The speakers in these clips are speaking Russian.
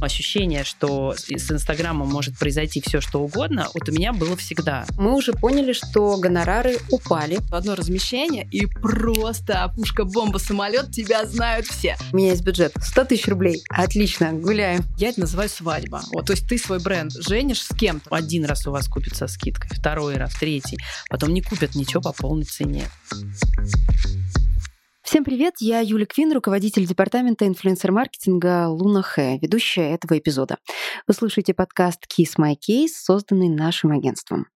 Ощущение, что с Инстаграмом может произойти все, что угодно, вот у меня было всегда. Мы уже поняли, что гонорары упали. Одно размещение и просто пушка-бомба самолет тебя знают все. У меня есть бюджет 100 тысяч рублей. Отлично, гуляем. Я это называю свадьба. Вот, то есть ты свой бренд женишь с кем-то. Один раз у вас купят со скидкой, второй раз, третий. Потом не купят ничего по полной цене. Всем привет, я Юля Квин, руководитель департамента инфлюенсер-маркетинга Луна Хэ, ведущая этого эпизода. Вы слушаете подкаст Kiss My Case, созданный нашим агентством.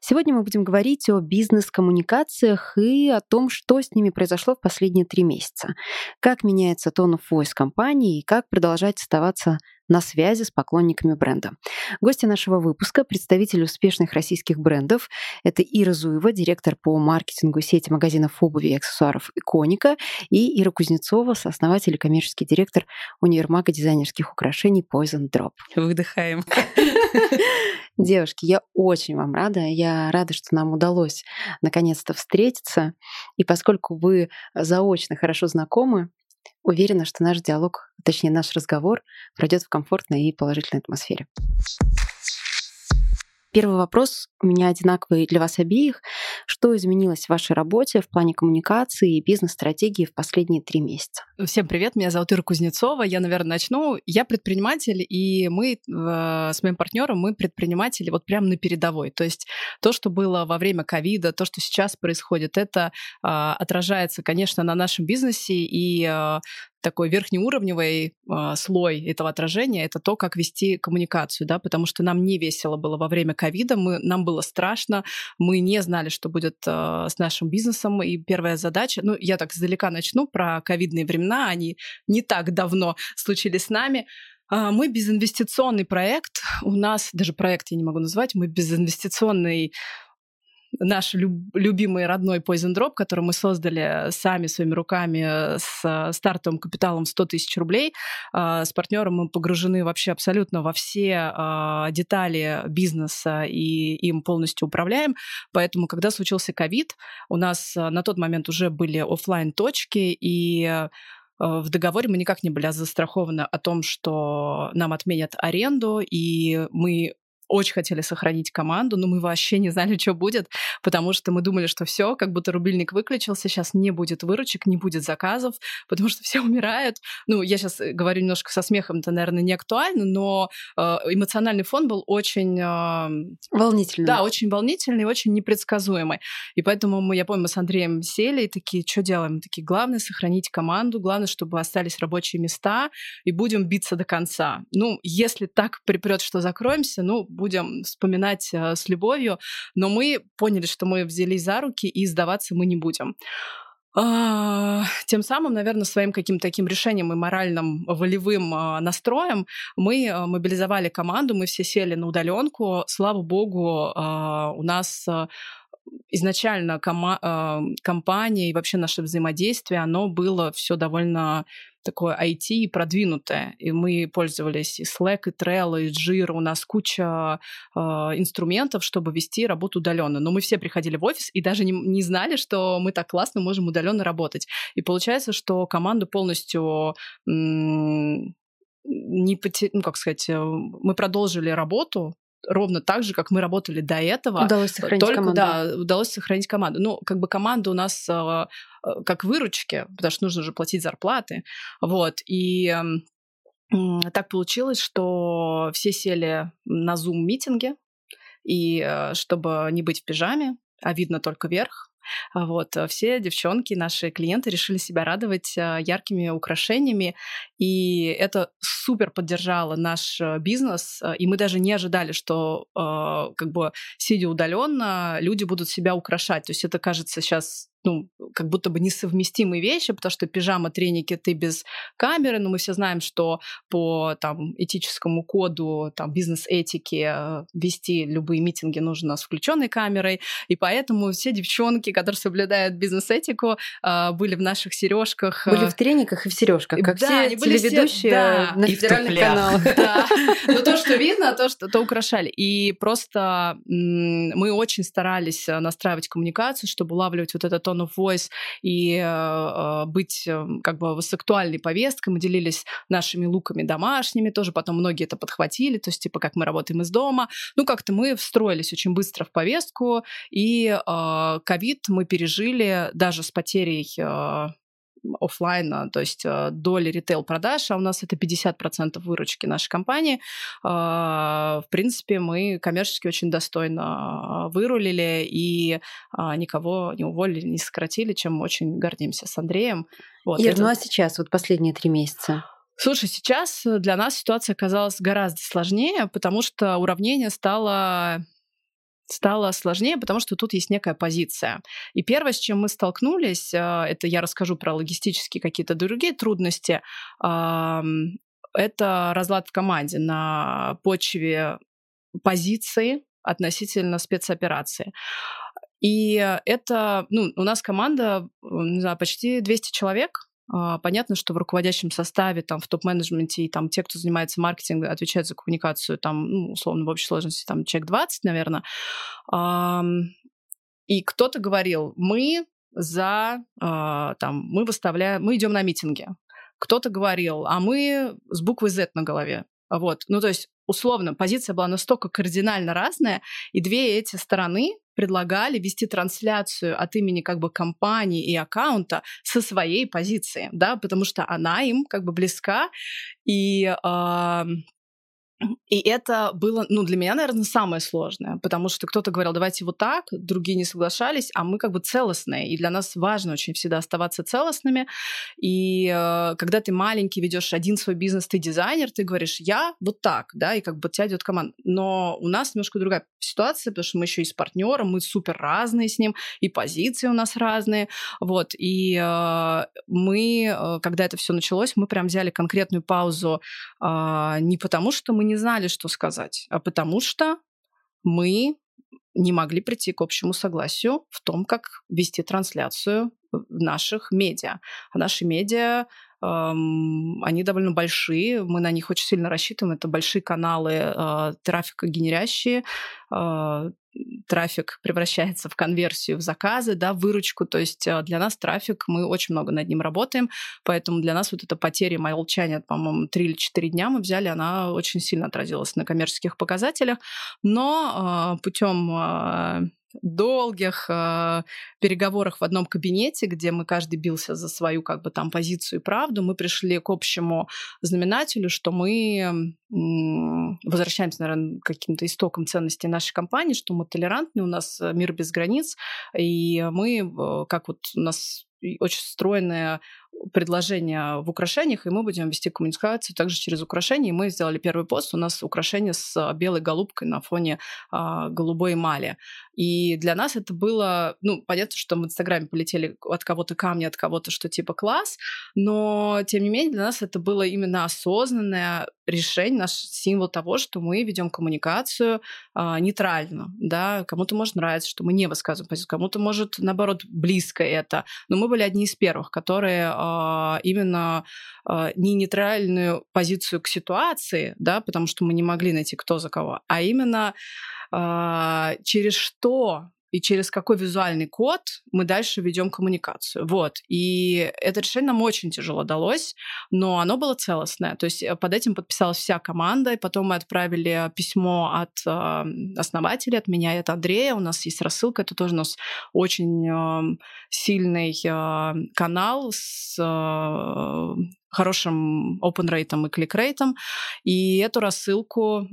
Сегодня мы будем говорить о бизнес-коммуникациях и о том, что с ними произошло в последние три месяца, как меняется тон of voice компании и как продолжать оставаться на связи с поклонниками бренда. Гости нашего выпуска — представитель успешных российских брендов. Это Ира Зуева, директор по маркетингу сети магазинов обуви и аксессуаров «Иконика», и Ира Кузнецова, сооснователь и коммерческий директор универмага дизайнерских украшений Poison Drop. Выдыхаем. Девушки, я очень вам рада. Я рада, что нам удалось наконец-то встретиться. И поскольку вы заочно хорошо знакомы, Уверена, что наш диалог, точнее наш разговор, пройдет в комфортной и положительной атмосфере. Первый вопрос у меня одинаковый для вас обеих. Что изменилось в вашей работе в плане коммуникации и бизнес-стратегии в последние три месяца? Всем привет, меня зовут Ира Кузнецова. Я, наверное, начну. Я предприниматель, и мы с моим партнером, мы предприниматели вот прямо на передовой. То есть то, что было во время ковида, то, что сейчас происходит, это а, отражается, конечно, на нашем бизнесе, и а, такой верхнеуровневый э, слой этого отражения — это то, как вести коммуникацию, да, потому что нам не весело было во время ковида, мы, нам было страшно, мы не знали, что будет э, с нашим бизнесом, и первая задача, ну, я так издалека начну про ковидные времена, они не так давно случились с нами, мы безинвестиционный проект, у нас даже проект я не могу назвать, мы безинвестиционный наш люб, любимый родной Poison Drop, который мы создали сами своими руками с стартовым капиталом в 100 тысяч рублей. С партнером мы погружены вообще абсолютно во все детали бизнеса и им полностью управляем. Поэтому, когда случился ковид, у нас на тот момент уже были офлайн точки и в договоре мы никак не были застрахованы о том, что нам отменят аренду, и мы очень хотели сохранить команду, но мы вообще не знали, что будет, потому что мы думали, что все, как будто рубильник выключился, сейчас не будет выручек, не будет заказов, потому что все умирают. Ну, я сейчас э, говорю немножко со смехом, это, наверное, не актуально, но э, эмоциональный фон был очень... Э, волнительный. Да, очень волнительный, очень непредсказуемый. И поэтому мы, я помню, мы с Андреем сели и такие, что делаем? Такие, главное сохранить команду, главное, чтобы остались рабочие места, и будем биться до конца. Ну, если так припрет, что закроемся, ну, будем вспоминать э, с любовью, но мы поняли, что мы взялись за руки и сдаваться мы не будем. А, тем самым, наверное, своим каким-то таким решением и моральным волевым а, настроем мы а, мобилизовали команду, мы все сели на удаленку. Слава богу, у нас изначально кома- компания и вообще наше взаимодействие, оно было все довольно такое IT и продвинутое. И мы пользовались и Slack, и Trello, и Jira. У нас куча э, инструментов, чтобы вести работу удаленно. Но мы все приходили в офис и даже не, не знали, что мы так классно можем удаленно работать. И получается, что команду полностью м- не потер... ну, как сказать, э, мы продолжили работу, ровно так же, как мы работали до этого. Удалось сохранить только, команду. Да, удалось сохранить команду. Ну, как бы команда у нас э, как выручки, потому что нужно же платить зарплаты. Вот. И э, так получилось, что все сели на Zoom-митинге, и э, чтобы не быть в пижаме, а видно только верх, вот, э, все девчонки, наши клиенты решили себя радовать э, яркими украшениями, и это супер поддержало наш э, бизнес, и мы даже не ожидали, что как бы сидя удаленно, люди будут себя украшать. То есть это кажется сейчас ну, как будто бы несовместимые вещи, потому что пижама, треники ты без камеры, но мы все знаем, что по там, этическому коду, там, бизнес-этике э, вести любые митинги нужно с включенной камерой, и поэтому все девчонки, которые соблюдают бизнес-этику, э, были в наших сережках. Были в трениках и в сережках, как да, все телеведущие все, да, на федеральных каналах. Да. Но то, что видно, то, что то украшали. И просто мы очень старались настраивать коммуникацию, чтобы улавливать вот это то tone of voice и э, быть э, как бы с актуальной повесткой. Мы делились нашими луками домашними, тоже потом многие это подхватили, то есть типа как мы работаем из дома. Ну, как-то мы встроились очень быстро в повестку, и ковид э, мы пережили даже с потерей э, офлайна, то есть э, доля ритейл-продаж, а у нас это 50% выручки нашей компании. А, в принципе, мы коммерчески очень достойно вырулили и а, никого не уволили, не сократили, чем очень гордимся с Андреем. Вот, Ир, это... ну а сейчас, вот последние три месяца? Слушай, сейчас для нас ситуация оказалась гораздо сложнее, потому что уравнение стало стало сложнее, потому что тут есть некая позиция. И первое, с чем мы столкнулись, а, это я расскажу про логистические какие-то другие трудности, это разлад в команде на почве позиции относительно спецоперации. И это, ну, у нас команда, не знаю, почти 200 человек, понятно, что в руководящем составе, там, в топ-менеджменте и там те, кто занимается маркетингом, отвечают за коммуникацию, там, ну, условно, в общей сложности, там, человек 20, наверное. И кто-то говорил, мы за, а, там, мы выставляем, мы идем на митинги. Кто-то говорил, а мы с буквой Z на голове. Вот. Ну, то есть, условно, позиция была настолько кардинально разная, и две эти стороны предлагали вести трансляцию от имени как бы компании и аккаунта со своей позиции, да, потому что она им как бы близка, и э, и это было, ну, для меня, наверное, самое сложное, потому что кто-то говорил, давайте вот так, другие не соглашались, а мы как бы целостные, и для нас важно очень всегда оставаться целостными. И э, когда ты маленький, ведешь один свой бизнес, ты дизайнер, ты говоришь, я вот так, да, и как бы тебя идет команда. Но у нас немножко другая ситуация, потому что мы еще и с партнером, мы супер разные с ним, и позиции у нас разные, вот. И э, мы, э, когда это все началось, мы прям взяли конкретную паузу э, не потому, что мы не не знали, что сказать, а потому что мы не могли прийти к общему согласию в том, как вести трансляцию наших медиа. А наши медиа они довольно большие, мы на них очень сильно рассчитываем. Это большие каналы э, трафика генерящие, э, трафик превращается в конверсию в заказы, да, выручку. То есть э, для нас трафик, мы очень много над ним работаем, поэтому для нас вот эта потеря молчания, по-моему, 3 или 4 дня мы взяли, она очень сильно отразилась на коммерческих показателях, но путем долгих э, переговорах в одном кабинете, где мы каждый бился за свою как бы там позицию и правду, мы пришли к общему знаменателю, что мы э, возвращаемся, наверное, к каким-то истокам ценностей нашей компании, что мы толерантны, у нас мир без границ, и мы, э, как вот у нас очень стройная предложения в украшениях, и мы будем вести коммуникацию также через украшения. И мы сделали первый пост. У нас украшение с белой голубкой на фоне а, голубой эмали. И для нас это было, ну, понятно, что в Инстаграме полетели от кого-то камни, от кого-то, что типа класс, но, тем не менее, для нас это было именно осознанное решение, наш символ того, что мы ведем коммуникацию а, нейтрально, да, кому-то может нравиться, что мы не высказываем позицию, кому-то может, наоборот, близко это, но мы были одни из первых, которые а, именно а, не нейтральную позицию к ситуации, да, потому что мы не могли найти кто за кого, а именно а, через что и через какой визуальный код мы дальше ведем коммуникацию. Вот. И это решение нам очень тяжело далось, но оно было целостное. То есть э, под этим подписалась вся команда, и потом мы отправили письмо от э, основателя, от меня и от Андрея. У нас есть рассылка, это тоже у нас очень э, сильный э, канал с э, хорошим open рейтом и клик рейтом. И эту рассылку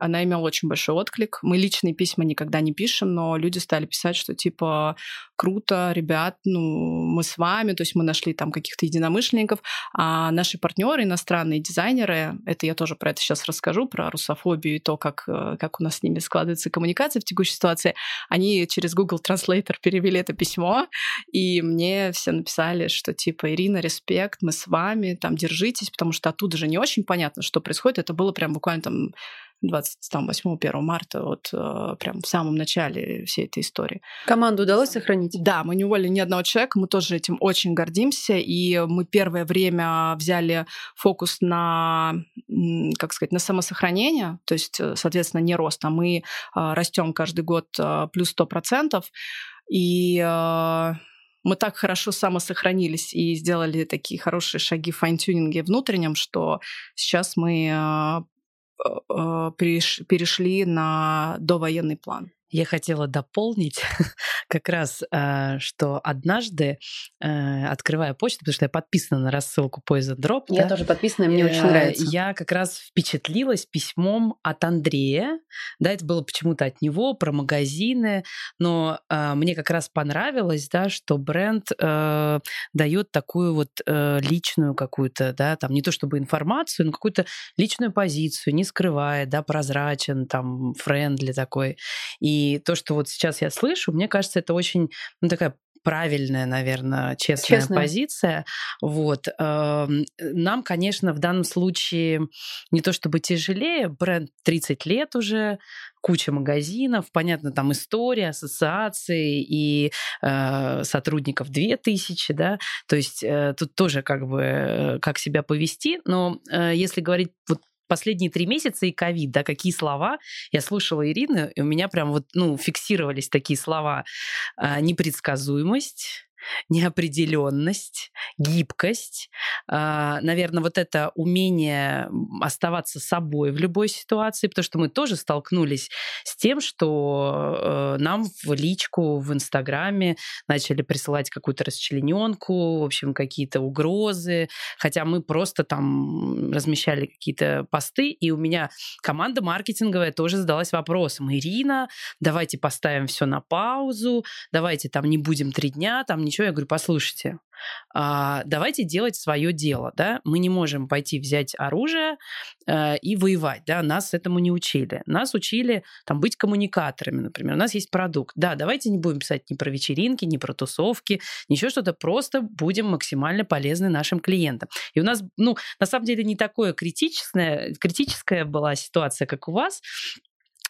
она имела очень большой отклик. Мы личные письма никогда не пишем, но люди стали писать, что типа круто, ребят, ну мы с вами, то есть мы нашли там каких-то единомышленников, а наши партнеры, иностранные дизайнеры, это я тоже про это сейчас расскажу, про русофобию и то, как, э, как у нас с ними складывается коммуникация в текущей ситуации, они через Google Translator перевели это письмо, и мне все написали, что типа Ирина, респект, мы с вами, там держитесь, потому что оттуда же не очень понятно, что происходит, это было прям буквально там 28-1 марта, вот э, прям в самом начале всей этой истории. Команду удалось сохранить? Да, мы не уволили ни одного человека, мы тоже этим очень гордимся, и мы первое время взяли фокус на, как сказать, на самосохранение, то есть, э, соответственно, не рост, а мы растем каждый год плюс 100%, и мы так хорошо самосохранились и сделали такие хорошие шаги в файн-тюнинге внутреннем, что сейчас мы э, э, перешли на довоенный план. Я хотела дополнить как раз, э, что однажды, э, открывая почту, потому что я подписана на рассылку Poison Drop. Я да, тоже подписана, мне очень э, нравится. Я как раз впечатлилась письмом от Андрея. Да, это было почему-то от него, про магазины. Но мне как раз понравилось, да, что бренд дает такую вот личную какую-то, да, там не то чтобы информацию, но какую-то личную позицию, не скрывает, да, прозрачен, там, френдли такой. И и то, что вот сейчас я слышу, мне кажется, это очень ну, такая правильная, наверное, честная, честная. позиция. Вот. Эм, нам, конечно, в данном случае не то чтобы тяжелее, бренд 30 лет уже, куча магазинов, понятно, там история, ассоциации и э, сотрудников 2000, да, то есть э, тут тоже как бы э, как себя повести, но э, если говорить вот последние три месяца и ковид, да, какие слова я слушала Ирины, и у меня прям вот, ну, фиксировались такие слова. А, непредсказуемость, неопределенность, гибкость, а, наверное, вот это умение оставаться собой в любой ситуации, потому что мы тоже столкнулись с тем, что э, нам в личку в Инстаграме начали присылать какую-то расчлененку, в общем, какие-то угрозы, хотя мы просто там размещали какие-то посты, и у меня команда маркетинговая тоже задалась вопросом, Ирина, давайте поставим все на паузу, давайте там не будем три дня, там ничего. Я говорю, послушайте, а, давайте делать свое дело, да, мы не можем пойти взять оружие э, и воевать, да, нас этому не учили. Нас учили там быть коммуникаторами, например. У нас есть продукт. Да, давайте не будем писать ни про вечеринки, ни про тусовки, ничего что-то, просто будем максимально полезны нашим клиентам. И у нас, ну, на самом деле не такое критичное, критическая была ситуация, как у вас,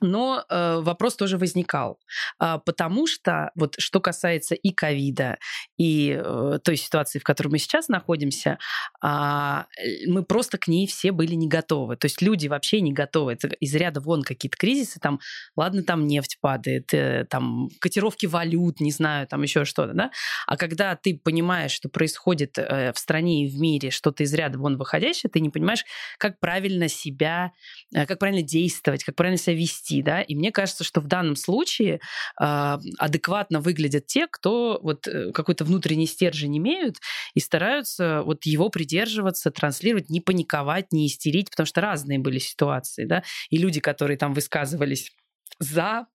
но э, вопрос тоже возникал, э, потому что вот что касается и ковида, и э, той ситуации, в которой мы сейчас находимся, э, мы просто к ней все были не готовы. То есть люди вообще не готовы. Это из ряда вон какие-то кризисы, там, ладно, там нефть падает, э, там котировки валют, не знаю, там еще что-то, да. А когда ты понимаешь, что происходит э, в стране и в мире что-то из ряда вон выходящее, ты не понимаешь, как правильно себя, э, как правильно действовать, как правильно себя вести вести, да, и мне кажется, что в данном случае э, адекватно выглядят те, кто вот э, какой-то внутренний стержень имеют и стараются вот его придерживаться, транслировать, не паниковать, не истерить, потому что разные были ситуации, да, и люди, которые там высказывались за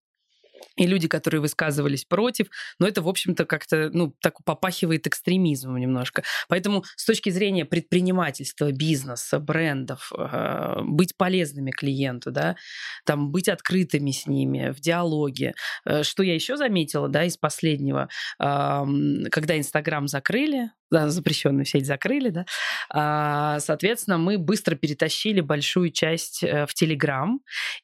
и люди, которые высказывались против, но это, в общем-то, как-то, ну, так попахивает экстремизмом немножко. Поэтому с точки зрения предпринимательства, бизнеса, брендов, э, быть полезными клиенту, да, там, быть открытыми с ними в диалоге. Э, что я еще заметила, да, из последнего, когда Инстаграм закрыли, да, запрещенную сеть закрыли, да, а, соответственно, мы быстро перетащили большую часть э, в Телеграм,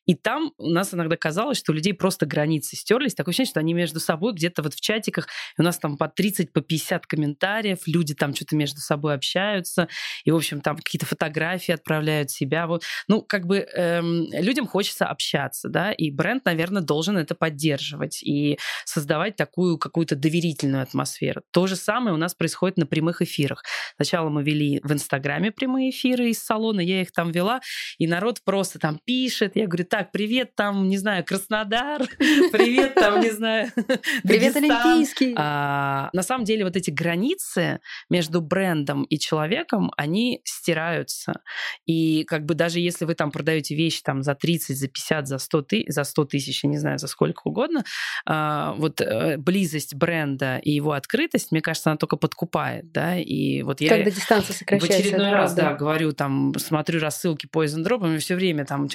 и там у нас иногда казалось, что у людей просто границы стерлись, такое ощущение, что они между собой где-то вот в чатиках, у нас там по 30, по 50 комментариев, люди там что-то между собой общаются, и, в общем, там какие-то фотографии отправляют себя, вот, ну, как бы эм, людям хочется общаться, да, и бренд, наверное, должен это поддерживать и создавать такую какую-то доверительную атмосферу. То же самое у нас происходит на прямых эфирах. Сначала мы вели в Инстаграме прямые эфиры из салона, я их там вела, и народ просто там пишет. Я говорю, так, привет, там, не знаю, Краснодар, привет, там, не знаю, Привет, Олимпийский. А, на самом деле вот эти границы между брендом и человеком, они стираются. И как бы даже если вы там продаете вещи там за 30, за 50, за 100, ты, за 100 тысяч, я не знаю, за сколько угодно, а, вот э, близость бренда и его открытость, мне кажется, она только подкупает бывает, да, и вот я Когда дистанция сокращается. В очередной раз, да, говорю, там, смотрю рассылки Poison Drop, и все время там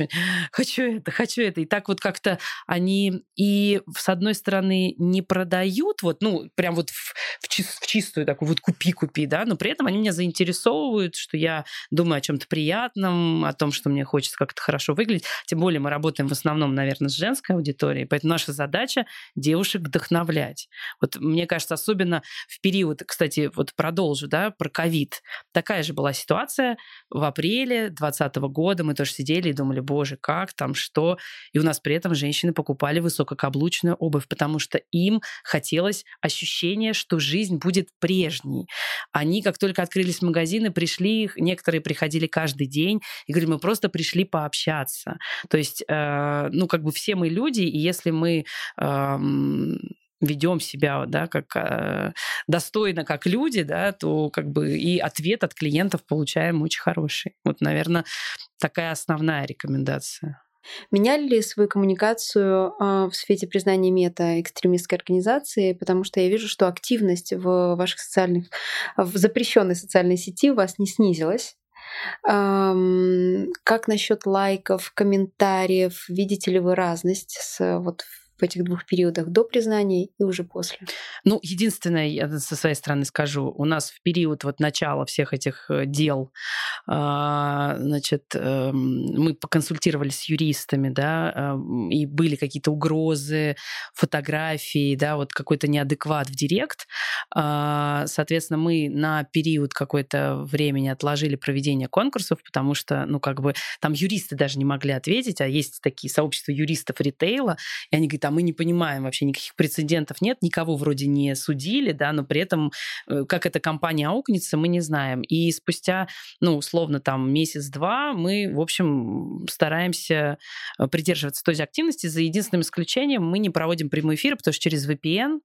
хочу это, хочу это, и так вот как-то они и с одной стороны не продают, вот, ну, прям вот в, в, чис, в чистую такую вот купи-купи, да, но при этом они меня заинтересовывают, что я думаю о чем-то приятном, о том, что мне хочется как-то хорошо выглядеть. Тем более мы работаем в основном, наверное, с женской аудиторией, поэтому наша задача девушек вдохновлять. Вот мне кажется, особенно в период, кстати, вот продолжу, да, про ковид. Такая же была ситуация в апреле 2020 года. Мы тоже сидели и думали, боже, как там, что. И у нас при этом женщины покупали высококаблучную обувь, потому что им хотелось ощущение, что жизнь будет прежней. Они, как только открылись магазины, пришли, некоторые приходили каждый день и говорили, мы просто пришли пообщаться. То есть, э, ну, как бы все мы люди, и если мы э, ведем себя да, как э, достойно, как люди, да, то как бы и ответ от клиентов получаем очень хороший. Вот, наверное, такая основная рекомендация. Меняли ли свою коммуникацию э, в свете признания мета экстремистской организации? Потому что я вижу, что активность в ваших социальных, в запрещенной социальной сети у вас не снизилась. Как насчет лайков, комментариев? Видите ли вы разность с, вот, в этих двух периодах до признания и уже после? Ну, единственное, я со своей стороны скажу, у нас в период вот начала всех этих э, дел, а, значит, эм, мы поконсультировались с юристами, да, эм, и были какие-то угрозы, фотографии, да, вот какой-то неадекват в директ. А, соответственно, мы на период какой-то времени отложили проведение конкурсов, потому что, ну, как бы там юристы даже не могли ответить, а есть такие сообщества юристов ритейла, и они говорят, а мы не понимаем вообще никаких прецедентов нет, никого вроде не судили, да, но при этом э, как эта компания аукнется, мы не знаем. И спустя, ну, условно, там месяц-два мы, в общем, стараемся э, придерживаться той же активности, за единственным исключением мы не проводим прямой эфир, потому что через VPN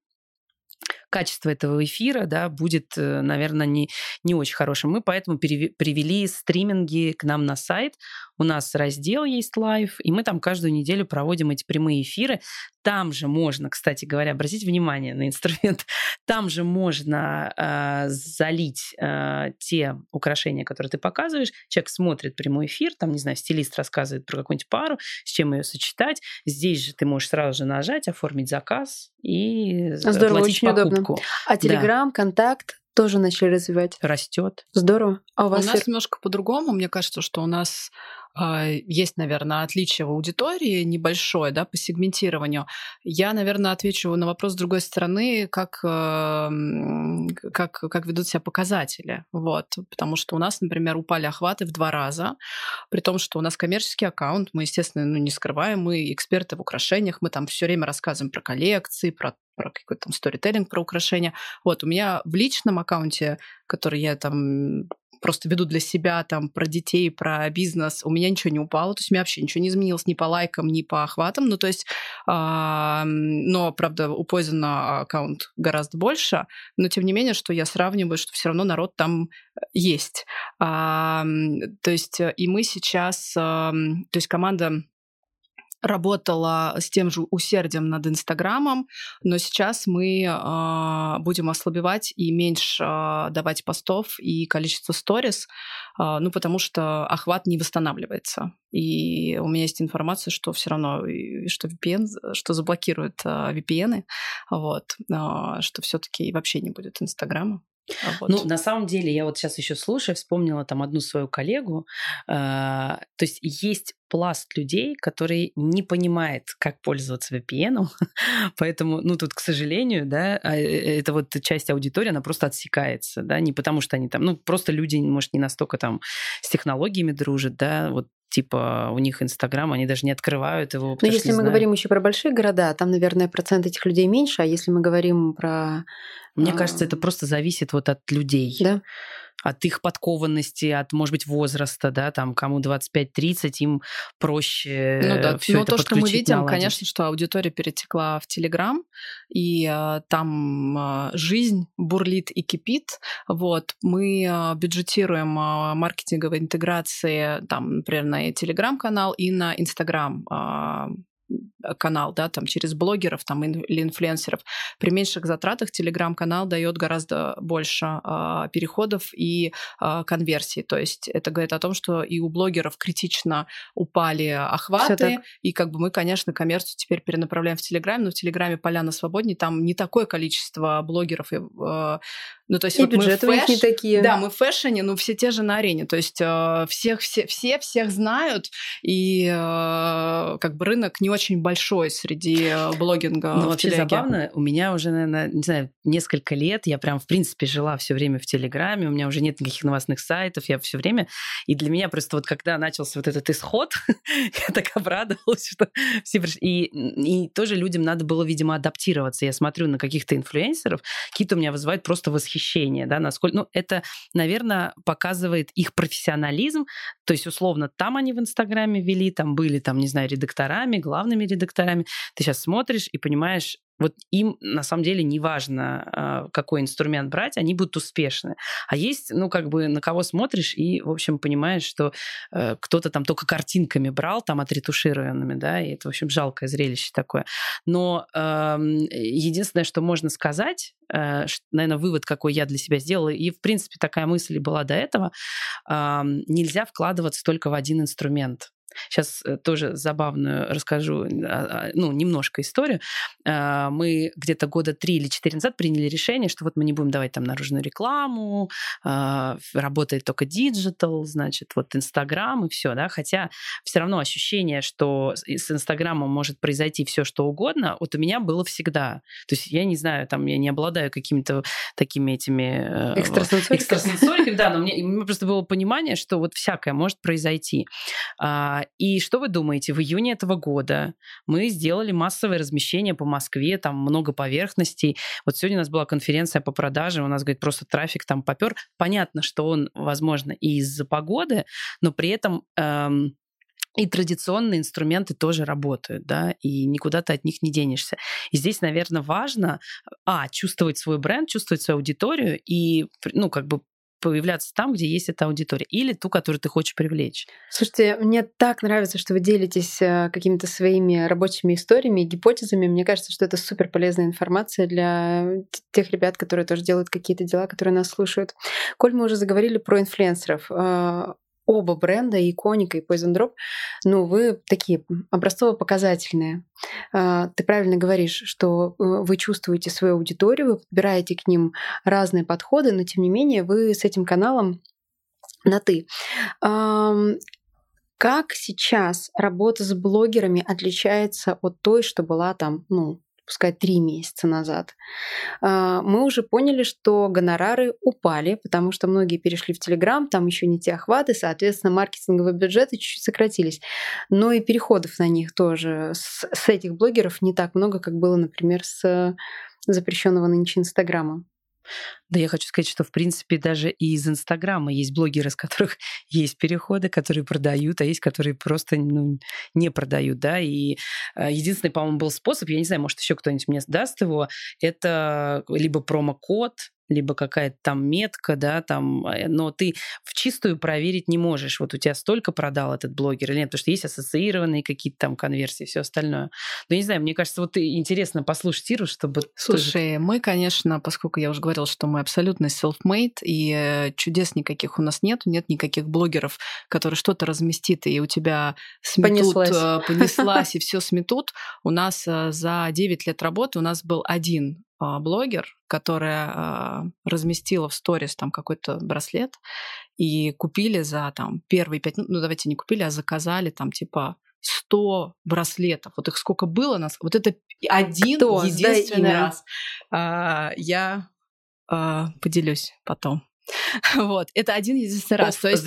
качество этого эфира да, будет, э, наверное, не, не очень хорошим. Мы поэтому привели стриминги к нам на сайт. У нас раздел есть live, и мы там каждую неделю проводим эти прямые эфиры. Там же можно, кстати говоря, обратить внимание на инструмент, там же можно э, залить э, те украшения, которые ты показываешь. Человек смотрит прямой эфир, там, не знаю, стилист рассказывает про какую-нибудь пару, с чем ее сочетать. Здесь же ты можешь сразу же нажать, оформить заказ и Здорово, очень покупку. удобно. А Телеграм, да. Контакт, тоже начали развивать. Растет. Здорово. А у, вас у нас немножко по-другому. Мне кажется, что у нас а, есть, наверное, отличие в аудитории небольшое, да, по сегментированию. Я, наверное, отвечу на вопрос с другой стороны, как, эм, как, как ведут себя показатели. Вот. Потому что у нас, например, упали охваты в два раза, при том, что у нас коммерческий аккаунт, мы, естественно, ну, не скрываем, мы эксперты в украшениях, мы там все время рассказываем про коллекции, про про какой-то там сторителлинг, про украшения. Вот, у меня в личном аккаунте, который я там просто веду для себя там про детей, про бизнес, у меня ничего не упало, то есть у меня вообще ничего не изменилось ни по лайкам, ни по охватам, ну то есть, э, но, правда, у Poison аккаунт гораздо больше, но тем не менее, что я сравниваю, что все равно народ там э, есть. А, то есть и мы сейчас, а, то есть команда работала с тем же усердием над Инстаграмом, но сейчас мы э, будем ослабевать и меньше э, давать постов и количество сторис, э, ну потому что охват не восстанавливается. И у меня есть информация, что все равно, что VPN, что заблокируют э, VPN, вот, э, что все-таки вообще не будет Инстаграма. А. Ну, на самом деле, я вот сейчас еще слушаю, вспомнила там одну свою коллегу. Э, то есть есть пласт людей, который не понимает, как пользоваться VPN, поэтому, ну, тут, к сожалению, да, а, э, э, это вот часть аудитории, она просто отсекается, да, не потому что они там, ну, просто люди, может, не настолько там с технологиями дружат, да, вот типа у них Инстаграм, они даже не открывают его. Но если мы знают. говорим еще про большие города, там, наверное, процент этих людей меньше, а если мы говорим про... Мне а... кажется, это просто зависит вот от людей. Да от их подкованности, от, может быть, возраста, да, там, кому 25-30, им проще ну, да. все Но это то, что мы видим, наладить. конечно, что аудитория перетекла в Телеграм, и а, там а, жизнь бурлит и кипит. Вот, мы а, бюджетируем а, маркетинговые интеграции, там, например, на Телеграм-канал и на Инстаграм канал, да, там через блогеров там, или инфлюенсеров. При меньших затратах телеграм-канал дает гораздо больше э, переходов и э, конверсий. То есть это говорит о том, что и у блогеров критично упали охваты, и как бы мы, конечно, коммерцию теперь перенаправляем в Телеграме, но в Телеграме поляна свободнее, там не такое количество блогеров. И, э, ну, то есть и вот бюджеты мы fash... не такие. Да, мы в fashion е, но все те же на арене. То есть э, всех, все, все всех знают, и э, как бы рынок не очень большой среди э, блогинга. Ну, вообще телеге. забавно, у меня уже, наверное, не знаю, несколько лет, я прям, в принципе, жила все время в Телеграме, у меня уже нет никаких новостных сайтов, я все время, и для меня просто вот когда начался вот этот исход, я так обрадовалась, что все пришли. И, и тоже людям надо было, видимо, адаптироваться. Я смотрю на каких-то инфлюенсеров, какие-то у меня вызывают просто восхищение, да, насколько... Ну, это, наверное, показывает их профессионализм, то есть, условно, там они в Инстаграме вели, там были, там, не знаю, редакторами, главными редакторами. Ты сейчас смотришь и понимаешь, вот им на самом деле не важно, а, какой инструмент брать, они будут успешны. А есть, ну, как бы на кого смотришь и, в общем, понимаешь, что э, кто-то там только картинками брал, там отретушированными, да, и это, в общем, жалкое зрелище такое. Но э, единственное, что можно сказать, э, наверное, вывод, какой я для себя сделала, и, в принципе, такая мысль была до этого, э, нельзя вкладываться только в один инструмент. Сейчас э, тоже забавную расскажу, а, а, ну, немножко историю. А, мы где-то года три или четыре назад приняли решение, что вот мы не будем давать там наружную рекламу, работает только digital, значит, вот Инстаграм и все, да, хотя все равно ощущение, что с Инстаграмом может произойти все что угодно, вот у меня было всегда. То есть я не знаю, там я не обладаю какими-то такими этими... Э, экстрасенсориками. Экстрасенсориками, да, но мне, у меня просто было понимание, что вот всякое может произойти. И что вы думаете? В июне этого года мы сделали массовое размещение по Москве, там много поверхностей. Вот сегодня у нас была конференция по продажам, у нас, говорит, просто трафик там попер. Понятно, что он, возможно, и из-за погоды, но при этом эм, и традиционные инструменты тоже работают, да, и никуда ты от них не денешься. И здесь, наверное, важно, а, чувствовать свой бренд, чувствовать свою аудиторию и, ну, как бы появляться там, где есть эта аудитория, или ту, которую ты хочешь привлечь. Слушайте, мне так нравится, что вы делитесь э, какими-то своими рабочими историями гипотезами. Мне кажется, что это супер полезная информация для тех ребят, которые тоже делают какие-то дела, которые нас слушают. Коль мы уже заговорили про инфлюенсеров, э, оба бренда, и Иконика, и Poison Drop, ну, вы такие образцово-показательные. А, ты правильно говоришь, что э, вы чувствуете свою аудиторию, вы подбираете к ним разные подходы, но тем не менее вы с этим каналом на «ты». Как сейчас работа с блогерами отличается от той, что была там, ну, пускай три месяца назад, а, мы уже поняли, что гонорары упали, потому что многие перешли в Телеграм, там еще не те охваты, соответственно, маркетинговые бюджеты чуть-чуть сократились. Но и переходов на них тоже с, с этих блогеров не так много, как было, например, с запрещенного нынче Инстаграма. Да я хочу сказать, что в принципе даже и из Инстаграма есть блогеры, с которых есть переходы, которые продают, а есть, которые просто ну, не продают, да. И э, единственный, по-моему, был способ, я не знаю, может еще кто-нибудь мне даст его, это либо промокод, либо какая-то там метка, да, там, э, но ты в чистую проверить не можешь. Вот у тебя столько продал этот блогер или нет, потому что есть ассоциированные какие-то там конверсии, все остальное. Но не знаю, мне кажется, вот интересно послушать Иру, чтобы... Слушай, тоже... мы, конечно, поскольку я уже говорила, что мы абсолютно self-made, и э, чудес никаких у нас нет, нет никаких блогеров, которые что-то разместит, и у тебя сметут, понеслась, э, понеслась и все сметут. У нас за 9 лет работы у нас был один блогер, которая а, разместила в сторис там какой-то браслет и купили за там первые пять, ну давайте не купили, а заказали там типа 100 браслетов. Вот их сколько было нас? Вот это один Кто? единственный раз. А, я а, поделюсь потом. Вот, это один единственный раз. То есть,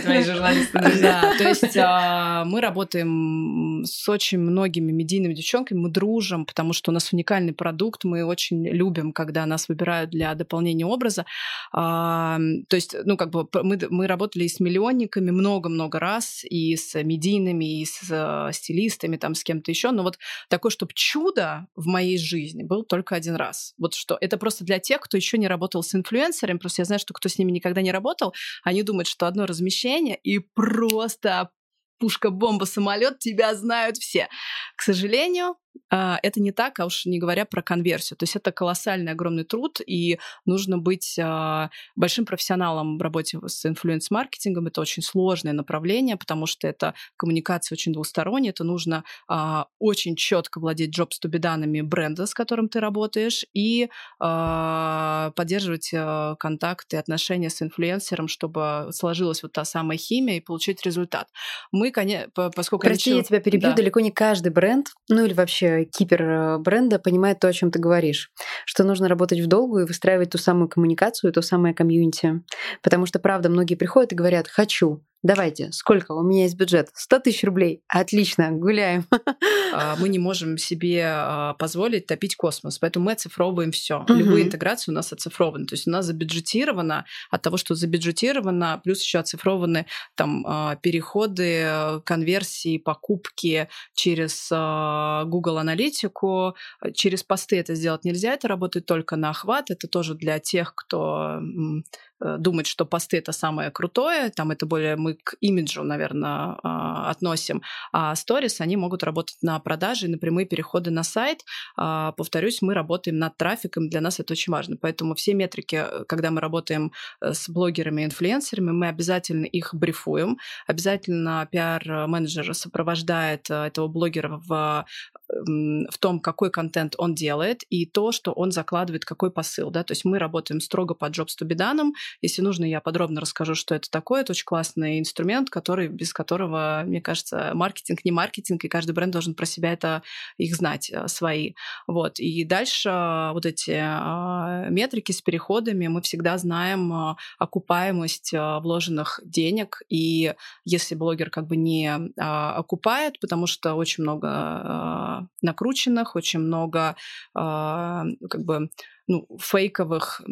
твои журналисты. Да, то есть а, мы работаем с очень многими медийными девчонками, мы дружим, потому что у нас уникальный продукт, мы очень любим, когда нас выбирают для дополнения образа. А, то есть, ну, как бы мы, мы работали и с миллионниками много-много раз, и с медийными, и с а, стилистами, там, с кем-то еще, но вот такое, чтобы чудо в моей жизни был только один раз. Вот что, это просто для тех, кто еще не работал с инфлюенсерами, инфлюенсерами, просто я знаю, что кто с ними никогда не работал, они думают, что одно размещение и просто пушка, бомба, самолет, тебя знают все. К сожалению, это не так, а уж не говоря про конверсию. То есть это колоссальный, огромный труд, и нужно быть а, большим профессионалом в работе с инфлюенс-маркетингом. Это очень сложное направление, потому что это коммуникация очень двусторонняя. Это нужно а, очень четко владеть джоб-стуби-данными бренда, с которым ты работаешь, и поддерживать контакты, отношения с инфлюенсером, чтобы сложилась вот та самая химия и получить результат. Мы, конечно, поскольку... Прости, я, я тебя перебью. Да. Далеко не каждый бренд, ну или вообще кипер э, бренда понимает то, о чем ты говоришь, что нужно работать в долгую и выстраивать ту самую коммуникацию, то самое комьюнити. Потому что, правда, многие приходят и говорят «хочу», Давайте, сколько? У меня есть бюджет. 100 тысяч рублей. Отлично, гуляем. А, мы не можем себе а, позволить топить космос, поэтому мы оцифровываем все. Угу. Любые интеграции у нас оцифрованы. То есть у нас забюджетировано от того, что забюджетировано, плюс еще оцифрованы там а, переходы, конверсии, покупки через Google аналитику. Через посты это сделать нельзя, это работает только на охват. Это тоже для тех, кто Э, думать, что посты это самое крутое, там это более мы к имиджу, наверное, а, относим, а сторис, они могут работать на продаже и на прямые переходы на сайт. А, повторюсь, мы работаем над трафиком, для нас это очень важно. Поэтому все метрики, э, когда мы работаем э, с блогерами и инфлюенсерами, мы обязательно их брифуем, обязательно пиар-менеджер сопровождает этого блогера в, в том, какой контент он делает и то, что он закладывает, какой посыл. Да? То есть мы работаем строго по джоб стубиданам если нужно, я подробно расскажу, что это такое. Это очень классный инструмент, который, без которого, мне кажется, маркетинг не маркетинг, и каждый бренд должен про себя это их знать, э, свои. Вот. И дальше э, вот эти а, метрики с переходами, мы всегда знаем э, окупаемость вложенных денег, и если блогер как бы не а, окупает, потому что очень много накрученных, очень много как бы ну, фейковых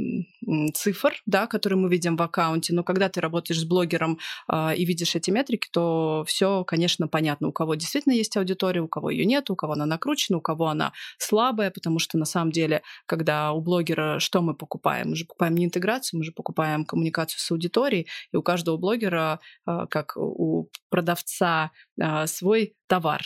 цифр, да, которые мы видим в аккаунте. Но когда ты работаешь с блогером э, и видишь эти метрики, то все, конечно, понятно, у кого действительно есть аудитория, у кого ее нет, у кого она накручена, у кого она слабая, потому что на самом деле, когда у блогера что мы покупаем? Мы же покупаем не интеграцию, мы же покупаем коммуникацию с аудиторией, и у каждого блогера, э, как у продавца, э, свой товар,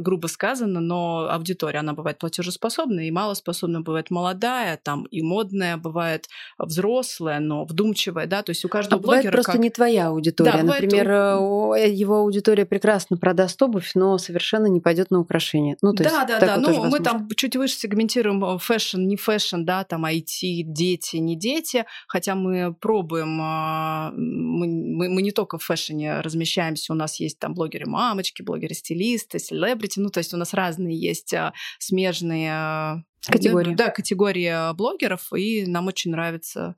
грубо сказано, но аудитория, она бывает платежеспособная и малоспособная, бывает молодая, там и модная, бывает взрослая, но вдумчивая, да, то есть у каждого а бывает блогера просто как... не твоя аудитория. Да, Например, бывает... Э, его аудитория прекрасно продаст обувь, но совершенно не пойдет на украшение. Ну, то да, есть, да, да. Ну, мы там чуть выше сегментируем э, fashion, не fashion, да, там IT, дети, не дети, хотя мы пробуем, а, мы, мы, мы не только в fashion е размещаемся, у нас есть там блогеры-мамочки, блогеры-стилисты, стилисты, селебрити. Ну, то есть у нас разные есть а, смежные Категории. Да, категория блогеров, и нам очень нравится.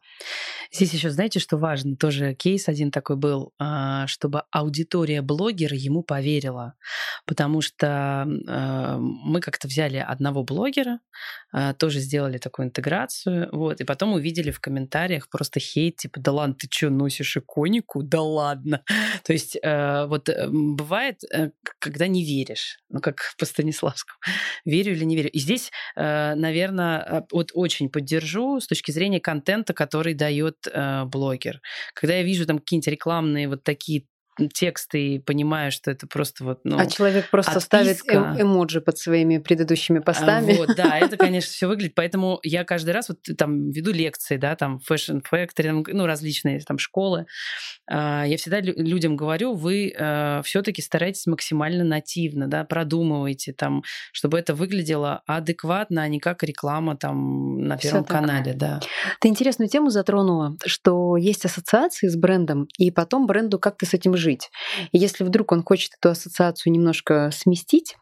Здесь еще, знаете, что важно? Тоже кейс один такой был, а, чтобы аудитория блогера ему поверила. Потому что а, мы как-то взяли одного блогера, а, тоже сделали такую интеграцию, вот, и потом увидели в комментариях просто хейт, типа, да ладно, ты что, носишь иконику? Да ладно. То есть вот э, бывает, э, когда не веришь, ну, как по Станиславскому, верю или не верю. И здесь наверное, а, вот очень поддержу с точки зрения контента, который дает э, блогер. Когда я вижу там какие-нибудь рекламные вот такие тексты и понимаю, что это просто вот, ну, А человек просто отписка. ставит э эмоджи под своими предыдущими а, постами. Вот, да, это, конечно, все выглядит. Поэтому я каждый раз вот там веду лекции, да, там Fashion Factory, ну, различные там школы. А, я всегда людям говорю, вы э, все-таки старайтесь максимально нативно, да, продумывайте там, чтобы это выглядело адекватно, а не как реклама там на Первом канале, да. Ты интересную тему затронула, что есть ассоциации с брендом, и потом бренду как-то с этим жить жить. И если вдруг он хочет эту ассоциацию немножко сместить,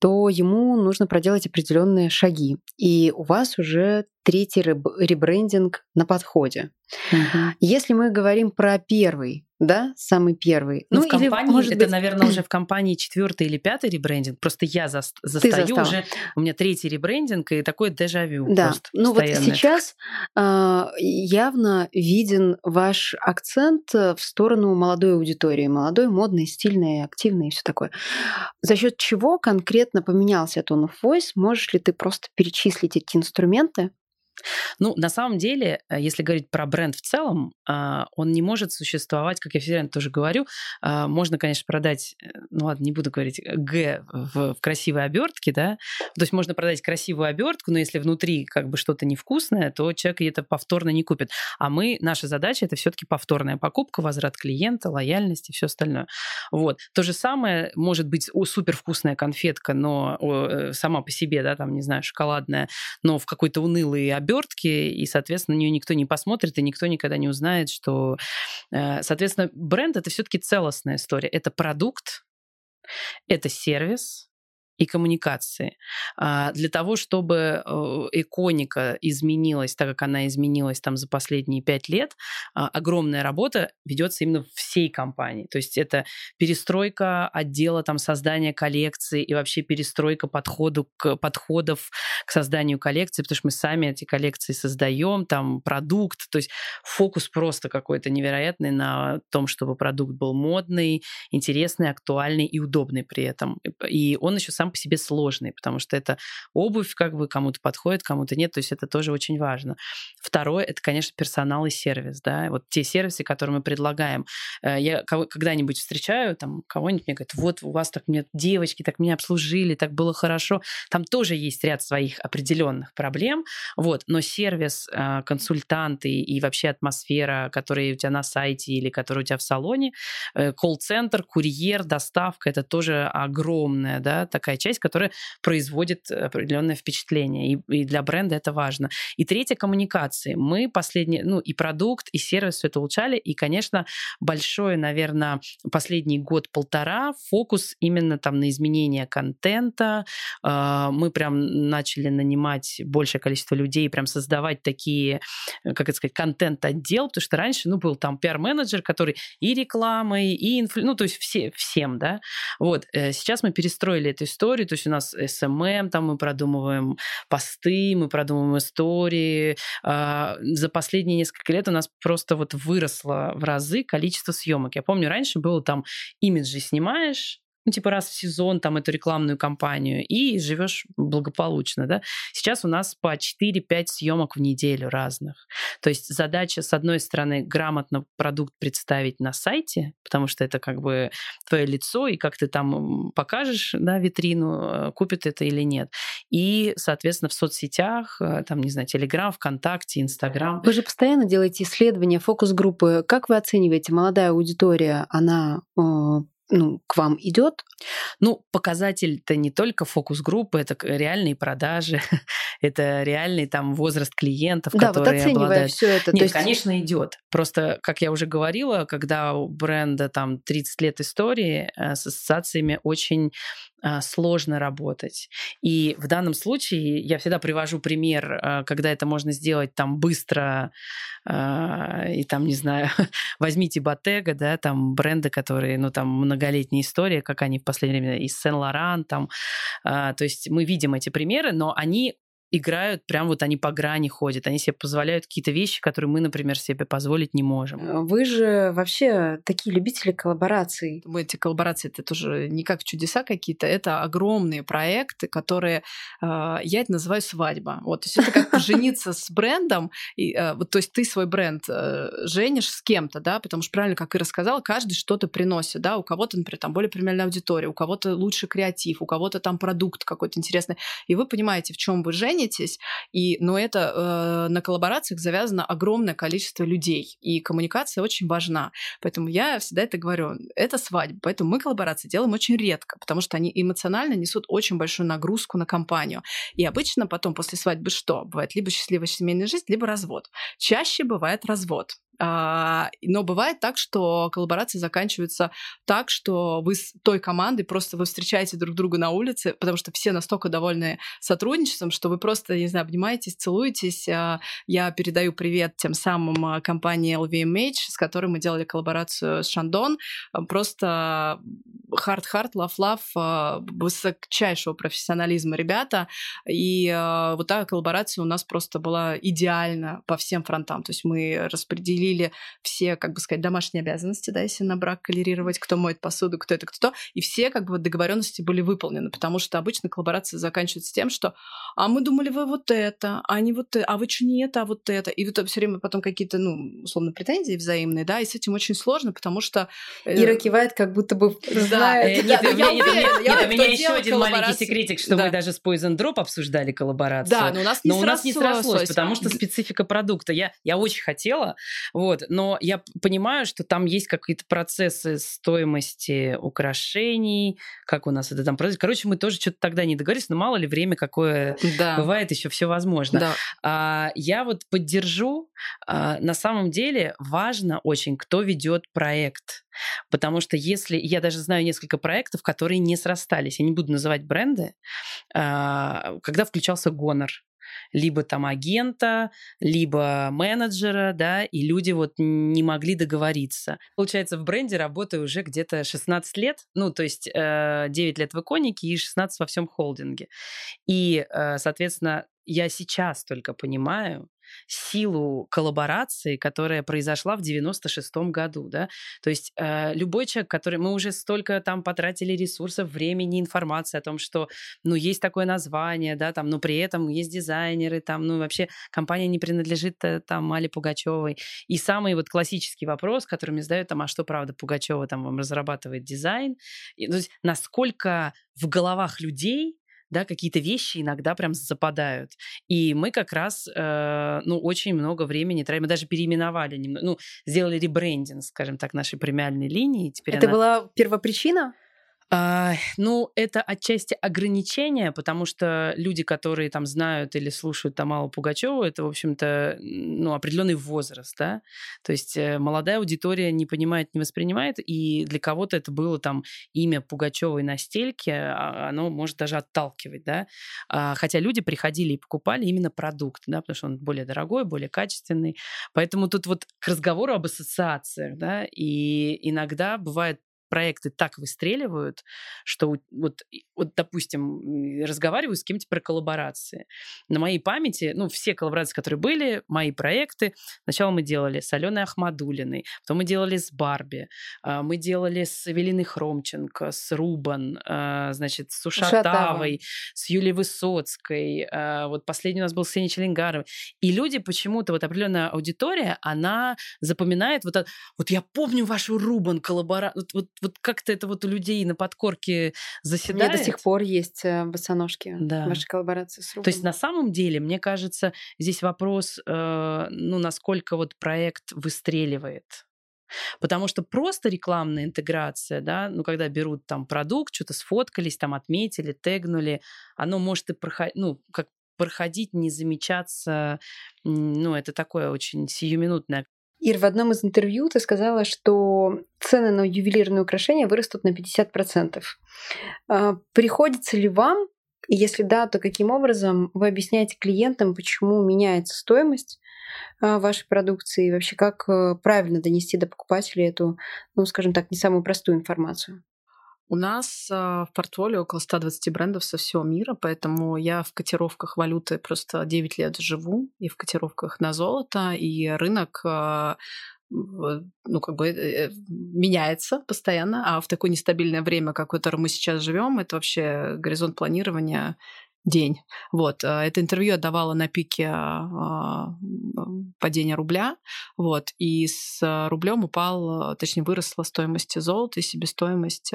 то ему нужно проделать определенные шаги. И у вас уже третий ребрендинг на подходе. Угу. Если мы говорим про первый, да, самый первый. Ну, ну в или, компании, может это, быть... наверное, уже в компании четвертый или пятый ребрендинг. Просто я за, застаю уже, у меня третий ребрендинг и такой дежавю. Да, ну вот сейчас э, явно виден ваш акцент в сторону молодой аудитории, молодой, модной, стильной, активной и все такое. За счет чего конкретно поменялся tone of voice? Можешь ли ты просто перечислить эти инструменты, Ну, на самом деле, э, если говорить про бренд в целом, а, он не может существовать, как я все время тоже говорю. А, можно, конечно, продать, э, ну ладно, не буду говорить Г в, в красивой обертке, да. То есть можно продать красивую обертку, но если внутри как бы что-то невкусное, то человек это повторно не купит. А мы, наша задача это все-таки повторная покупка, возврат клиента, лояльность и все остальное. Вот. То же самое может быть супер вкусная конфетка, но э, сама по себе, да, там, не знаю, шоколадная, но в какой-то унылой обертке обертки, и, соответственно, на нее никто не посмотрит, и никто никогда не узнает, что... Э, соответственно, бренд — это все таки целостная история. Это продукт, это сервис, и коммуникации. А, для того, чтобы э, иконика изменилась так, как она изменилась там за последние пять лет, а, огромная работа ведется именно всей компании. То есть это перестройка отдела там создания коллекции и вообще перестройка подходу к, подходов к созданию коллекции, потому что мы сами эти коллекции создаем, там продукт, то есть фокус просто какой-то невероятный на том, чтобы продукт был модный, интересный, актуальный и удобный при этом. И он еще сам по себе сложный, потому что это обувь как бы кому-то подходит, кому-то нет, то есть это тоже очень важно. Второе, это, конечно, персонал и сервис, да, вот те сервисы, которые мы предлагаем. Э, я когда-нибудь встречаю там кого-нибудь, мне говорят, вот у вас так мне девочки так меня обслужили, так было хорошо. Там тоже есть ряд своих определенных проблем, вот, но сервис, э, консультанты и вообще атмосфера, которые у тебя на сайте или которые у тебя в салоне, э, колл-центр, курьер, доставка, это тоже огромная, да, такая часть, которая производит определенное впечатление. И, и для бренда это важно. И третье коммуникации. Мы последние, ну и продукт, и сервис все это улучшали. И, конечно, большой, наверное, последний год-полтора фокус именно там на изменение контента. А, мы прям начали нанимать большее количество людей, прям создавать такие, как это сказать, контент-отдел, потому что раньше, ну, был там пиар-менеджер, который и рекламой, и инфлю... ну, то есть все, всем, да. Вот, э, сейчас мы перестроили эту историю, истории, то есть у нас SMM, там мы продумываем посты, мы продумываем истории. А, за последние несколько лет у нас просто вот выросло в разы количество съемок. Я помню, раньше было там имиджи снимаешь, ну, типа раз в сезон там эту рекламную кампанию и живешь благополучно, да. Сейчас у нас по 4-5 съемок в неделю разных. То есть задача, с одной стороны, грамотно продукт представить на сайте, потому что это как бы твое лицо, и как ты там покажешь, да, витрину, э, купит это или нет. И, соответственно, в соцсетях, э, там, не знаю, Телеграм, ВКонтакте, Инстаграм. Вы же постоянно делаете исследования, фокус-группы. Как вы оцениваете, молодая аудитория, она э, ну, к вам идет? Ну, показатель-то не только фокус-группы, это реальные продажи, это реальный там возраст клиентов, да, которые вот обладают. Все это, Нет, есть... конечно, идет. Просто, как я уже говорила, когда у бренда там 30 лет истории, э, с ассоциациями очень а, сложно работать. И в данном случае я всегда привожу пример, а, когда это можно сделать там быстро, и там, не знаю, возьмите Bottega, да, там бренды, которые, ну, там многолетняя история, как они в последнее время, из Сен-Лоран, там, то есть мы видим эти примеры, но они играют, прям вот они по грани ходят, они себе позволяют какие-то вещи, которые мы, например, себе позволить не можем. Э, вы же вообще такие любители коллабораций. Эти коллаборации это тоже не как чудеса какие-то, это огромные проекты, которые э, я это называю свадьба. Вот, то есть это как жениться с брендом, и, э, вот, то есть ты свой бренд женишь с кем-то, да, потому что правильно, как и рассказала, каждый что-то приносит, да, у кого-то, например, там более премиальная аудитория, у кого-то лучше креатив, у кого-то там продукт какой-то интересный, и вы понимаете, в чем вы женитесь, ценитесь, и, но это э, на коллаборациях завязано огромное количество людей, и коммуникация очень важна. Поэтому я всегда это говорю, это свадьба, поэтому мы коллаборации делаем очень редко, потому что они эмоционально несут очень большую нагрузку на компанию. И обычно потом после свадьбы что? Бывает либо счастливая семейная жизнь, либо развод. Чаще бывает развод. А, но бывает так, что коллаборации заканчиваются так, что вы с той командой просто вы встречаете друг друга на улице, потому что все настолько довольны сотрудничеством, что вы просто, не знаю, обнимаетесь, целуетесь. А, я передаю привет тем самым а, компании LVMH, с которой мы делали коллаборацию с Шандон. Просто hard-hard, love-love, высочайшего профессионализма ребята. И э, вот та коллаборация у нас просто была идеальна по всем фронтам. То есть мы распределили все, как бы сказать, домашние обязанности, да, если на брак коллерировать, кто моет посуду, кто это, кто то, и все как бы договоренности были выполнены, потому что обычно коллаборация заканчивается тем, что а мы думали, вы вот это, а не вот это, а вы что не это, а вот это. И вот все время потом какие-то, ну, условно, претензии взаимные, да, и с этим очень сложно, потому что... Э, Ира кивает, как будто бы знает. Нет, у меня еще один маленький секретик, что мы даже с Poison Drop обсуждали коллаборацию. Да, но у нас не срослось, потому что специфика продукта. Я, я очень хотела, вот, но я понимаю, что там есть какие-то процессы стоимости украшений, как у нас это там происходит. Короче, мы тоже что-то тогда не договорились, но мало ли время какое да. бывает, еще все возможно. Да. А, я вот поддержу. А, на самом деле важно очень, кто ведет проект. Потому что если... Я даже знаю несколько проектов, которые не срастались. Я не буду называть бренды. А, когда включался Гонор либо там агента, либо менеджера, да, и люди вот не могли договориться. Получается, в бренде работаю уже где-то 16 лет, ну, то есть э, 9 лет в иконике и 16 во всем холдинге. И, э, соответственно, я сейчас только понимаю, силу коллаборации, которая произошла в 96-м году, да, то есть э, любой человек, который, мы уже столько там потратили ресурсов, времени, информации о том, что, ну, есть такое название, да, там, но при этом есть дизайнеры, там, ну, вообще компания не принадлежит э, там Мали Пугачевой. И самый вот классический вопрос, который мне задают, там, а что правда Пугачева там вам разрабатывает дизайн? И, то есть насколько в головах людей да, какие-то вещи иногда прям западают. И мы как раз, э, ну, очень много времени тратим. Мы даже переименовали, ну, сделали ребрендинг, скажем так, нашей премиальной линии. Теперь Это она... была первопричина? А, ну, это отчасти ограничение, потому что люди, которые там знают или слушают там Аллу Пугачеву, это, в общем-то, ну, определенный возраст, да. То есть э, молодая аудитория не понимает, не воспринимает, и для кого-то это было там имя Пугачевой на стельке, а оно может даже отталкивать, да. А, хотя люди приходили и покупали именно продукт, да, потому что он более дорогой, более качественный. Поэтому тут вот к разговору об ассоциациях, да, и иногда бывает проекты так выстреливают, что вот, вот допустим, разговариваю с кем-то про коллаборации. На моей памяти, ну, все коллаборации, которые были, мои проекты, сначала мы делали с Аленой Ахмадулиной, потом мы делали с Барби, а, мы делали с Эвелиной Хромченко, с Рубан, а, значит, с Ушатавой, с Юлией Высоцкой, а, вот последний у нас был с Сеней Челенгаровой. И люди почему-то, вот определенная аудитория, она запоминает вот, вот я помню вашу Рубан коллаборацию, вот, вот вот как-то это вот у людей на подкорке заседает. У меня до сих пор есть э, босоножки да. вашей коллаборации с Рубом. То есть на самом деле, мне кажется, здесь вопрос, э, ну, насколько вот проект выстреливает. Потому что просто рекламная интеграция, да, ну, когда берут там продукт, что-то сфоткались, там отметили, тегнули, оно может и проходить, ну, как проходить, не замечаться, ну, это такое очень сиюминутное Ир, в одном из интервью ты сказала, что цены на ювелирные украшения вырастут на 50%. А, приходится ли вам, и если да, то каким образом вы объясняете клиентам, почему меняется стоимость а, вашей продукции и вообще как э, правильно донести до покупателей эту, ну, скажем так, не самую простую информацию? У нас э, в портфолио около 120 брендов со всего мира, поэтому я в котировках валюты просто 9 лет живу, и в котировках на золото, и рынок э, ну, как бы э, меняется постоянно, а в такое нестабильное время, как в котором мы сейчас живем, это вообще горизонт планирования день. Вот. Э, это интервью я давала на пике а, падения рубля. Вот. И с рублем упал, точнее, выросла стоимость золота и себестоимость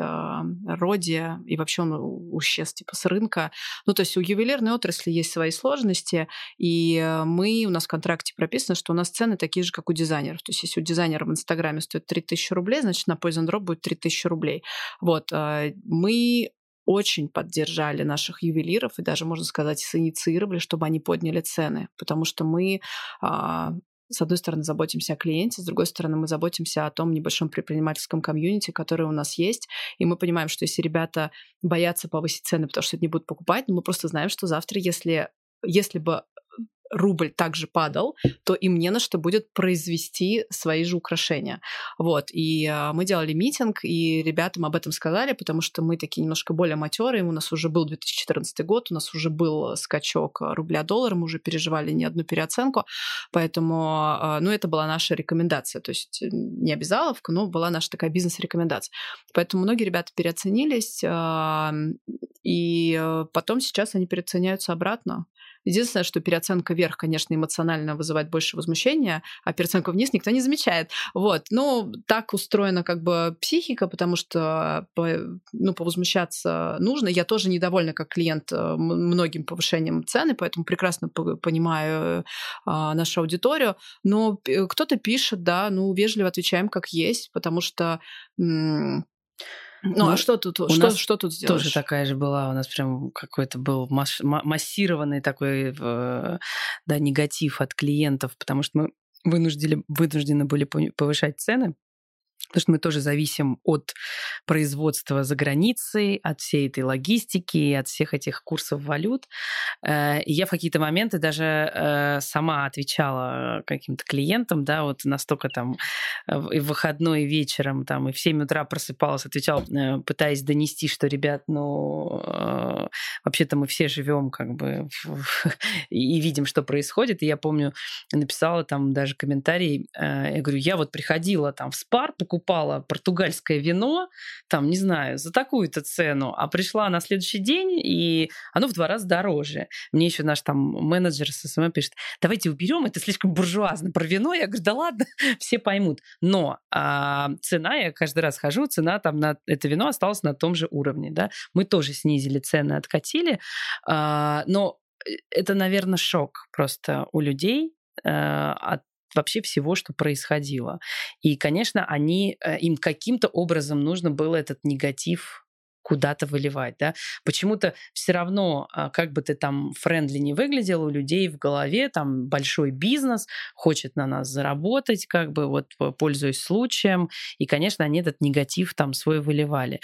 родия, и вообще он исчез типа с рынка. Ну, то есть у ювелирной отрасли есть свои сложности, и мы, у нас в контракте прописано, что у нас цены такие же, как у дизайнеров. То есть если у дизайнера в Инстаграме стоит 3000 рублей, значит, на Poison Drop будет 3000 рублей. Вот. Э, мы очень поддержали наших ювелиров и даже, можно сказать, синициировали, чтобы они подняли цены, потому что мы а, с одной стороны, заботимся о клиенте, с другой стороны, мы заботимся о том небольшом предпринимательском комьюнити, которое у нас есть, и мы понимаем, что если ребята боятся повысить цены, потому что это не будут покупать, мы просто знаем, что завтра, если, если бы рубль также падал, то им не на что будет произвести свои же украшения. Вот. И э, мы делали митинг, и ребятам об этом сказали, потому что мы такие немножко более матерые. У нас уже был 2014 год, у нас уже был скачок рубля-доллара, мы уже переживали не одну переоценку. Поэтому, э, ну, это была наша рекомендация. То есть не обязаловка, но была наша такая бизнес-рекомендация. Поэтому многие ребята переоценились, и э, потом сейчас они переоценяются обратно. Единственное, что переоценка вверх, конечно, эмоционально вызывает больше возмущения, а переоценку вниз никто не замечает. Вот. Ну, так устроена как бы психика, потому что ну, повозмущаться нужно. Я тоже недовольна как клиент э, многим повышением цены, поэтому прекрасно понимаю а, нашу аудиторию. Но кто-то пишет, да, ну, вежливо отвечаем как есть, потому что ну, а что тут, у что, нас что тут сделаешь? Тоже такая же была, у нас прям какой-то был масс, массированный такой да, негатив от клиентов, потому что мы вынуждены, вынуждены были повышать цены Потому что мы тоже зависим от производства за границей, от всей этой логистики, от всех этих курсов валют. Э, и я в какие-то моменты даже э, сама отвечала каким-то клиентам, да, вот настолько там э, и в выходной вечером, там, и в 7 утра просыпалась, отвечала, пытаясь донести, что, ребят, ну, вообще-то мы все живем как бы и видим, что происходит. И я помню, написала там даже комментарий, я говорю, я вот приходила там в Spar, покупала португальское вино, там, не знаю, за такую-то цену, а пришла на следующий день, и оно в два раза дороже. Мне еще наш там менеджер с SMM пишет, давайте уберем, это слишком буржуазно про вино. Я говорю, да ладно, все поймут. Но а, цена, я каждый раз хожу, цена там на это вино осталась на том же уровне. Да? Мы тоже снизили цены, откатили, а, но э, это, наверное, шок просто у людей а, от вообще всего, что происходило. И, конечно, они, э, им каким-то образом нужно было этот негатив куда-то выливать, да. Почему-то все равно, а, как бы ты там френдли не выглядел, у людей в голове там большой бизнес, хочет на нас заработать, как бы вот пользуясь случаем, и, конечно, они этот негатив там свой выливали.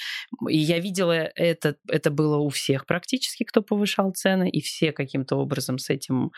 И я видела это, это было у всех практически, кто повышал цены, и все каким-то образом с этим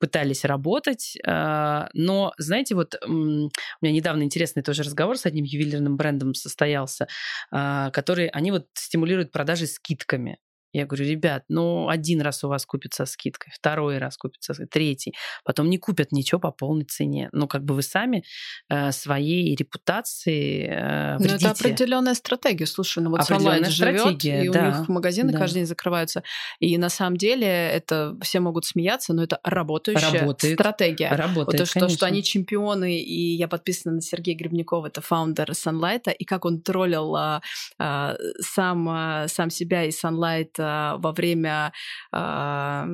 пытались работать. А, но, знаете, вот у меня недавно интересный тоже разговор с одним ювелирным брендом состоялся, а, который, они вот стимулирует продажи скидками. Я говорю, ребят, ну, один раз у вас купят со скидкой, второй раз купят со скидкой, третий. Потом не купят ничего по полной цене. Ну, как бы вы сами э, своей репутации э, вредите. Ну, это определенная стратегия. Слушай, ну вот Sunlight живет, и да, у них магазины да. каждый день закрываются. И на самом деле это все могут смеяться, но это работающая Работает. стратегия. Работает, вот то, что, что они чемпионы, и я подписана на Сергея Гребнякова, это фаундер Sunlight, и как он троллил а, а, сам, а, сам себя и Sunlight во время, а,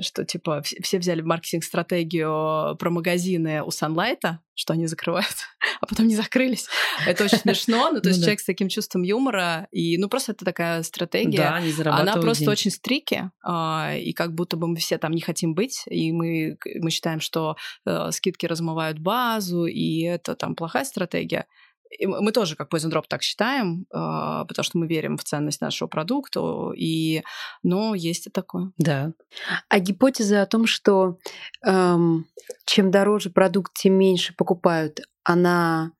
что типа все взяли маркетинг-стратегию про магазины у Sunlight, что они закрывают, а потом не закрылись. Это очень смешно, ну то есть ну человек с таким чувством юмора, и ну просто это такая стратегия. Она просто очень стрики, а, и как будто бы мы все там не хотим быть, и мы, мы считаем, что э, скидки размывают базу, и это там плохая стратегия мы тоже, как Poison Drop, так считаем, а, потому что мы верим в ценность нашего продукта, и, но есть и такое. Да. А гипотеза о том, что эм, чем дороже продукт, тем меньше покупают, она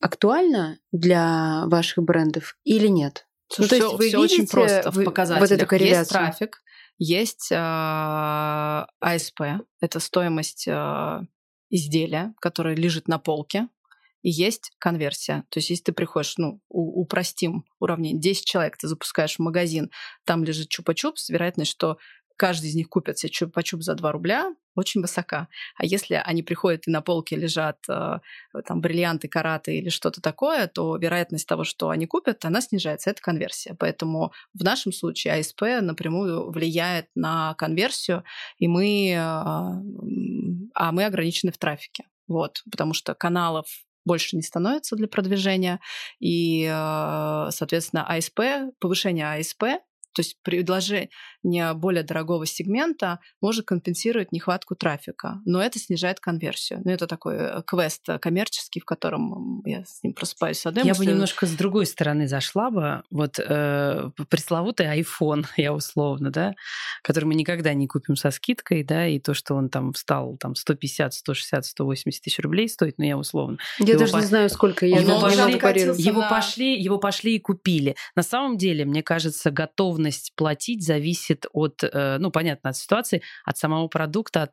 актуальна для ваших брендов или нет? Слушай, ну, то есть вы видите очень просто в показателях. Вот эту корреляцию? Есть трафик, есть э, АСП, это стоимость э, изделия, которое лежит на полке, и есть конверсия. То есть если ты приходишь, ну, упростим уравнение, 10 человек ты запускаешь в магазин, там лежит чупа-чупс, вероятность, что каждый из них купит себе чупа-чуп за 2 рубля, очень высока. А если они приходят и на полке лежат э, там бриллианты, караты или что-то такое, то вероятность того, что они купят, она снижается. Это конверсия. Поэтому в нашем случае АСП напрямую влияет на конверсию, и мы, э, а мы ограничены в трафике. Вот, потому что каналов больше не становится для продвижения. И, э, соответственно, АСП, повышение АСП, то есть предложение, не более дорогого сегмента может компенсировать нехватку трафика, но это снижает конверсию. Ну, это такой э, квест коммерческий, в котором я с ним просыпаюсь с одной Я бы немножко с другой стороны зашла бы. Вот э, пресловутый iPhone, я условно, да, который мы никогда не купим со скидкой, да, и то, что он там встал там 150, 160, 180 тысяч рублей стоит, но я условно. Я его даже по... не знаю, сколько я его пошли, его пошли, его пошли и купили. На самом деле, мне кажется, готовность платить зависит от, э, ну, понятно, от ситуации, от самого продукта, от,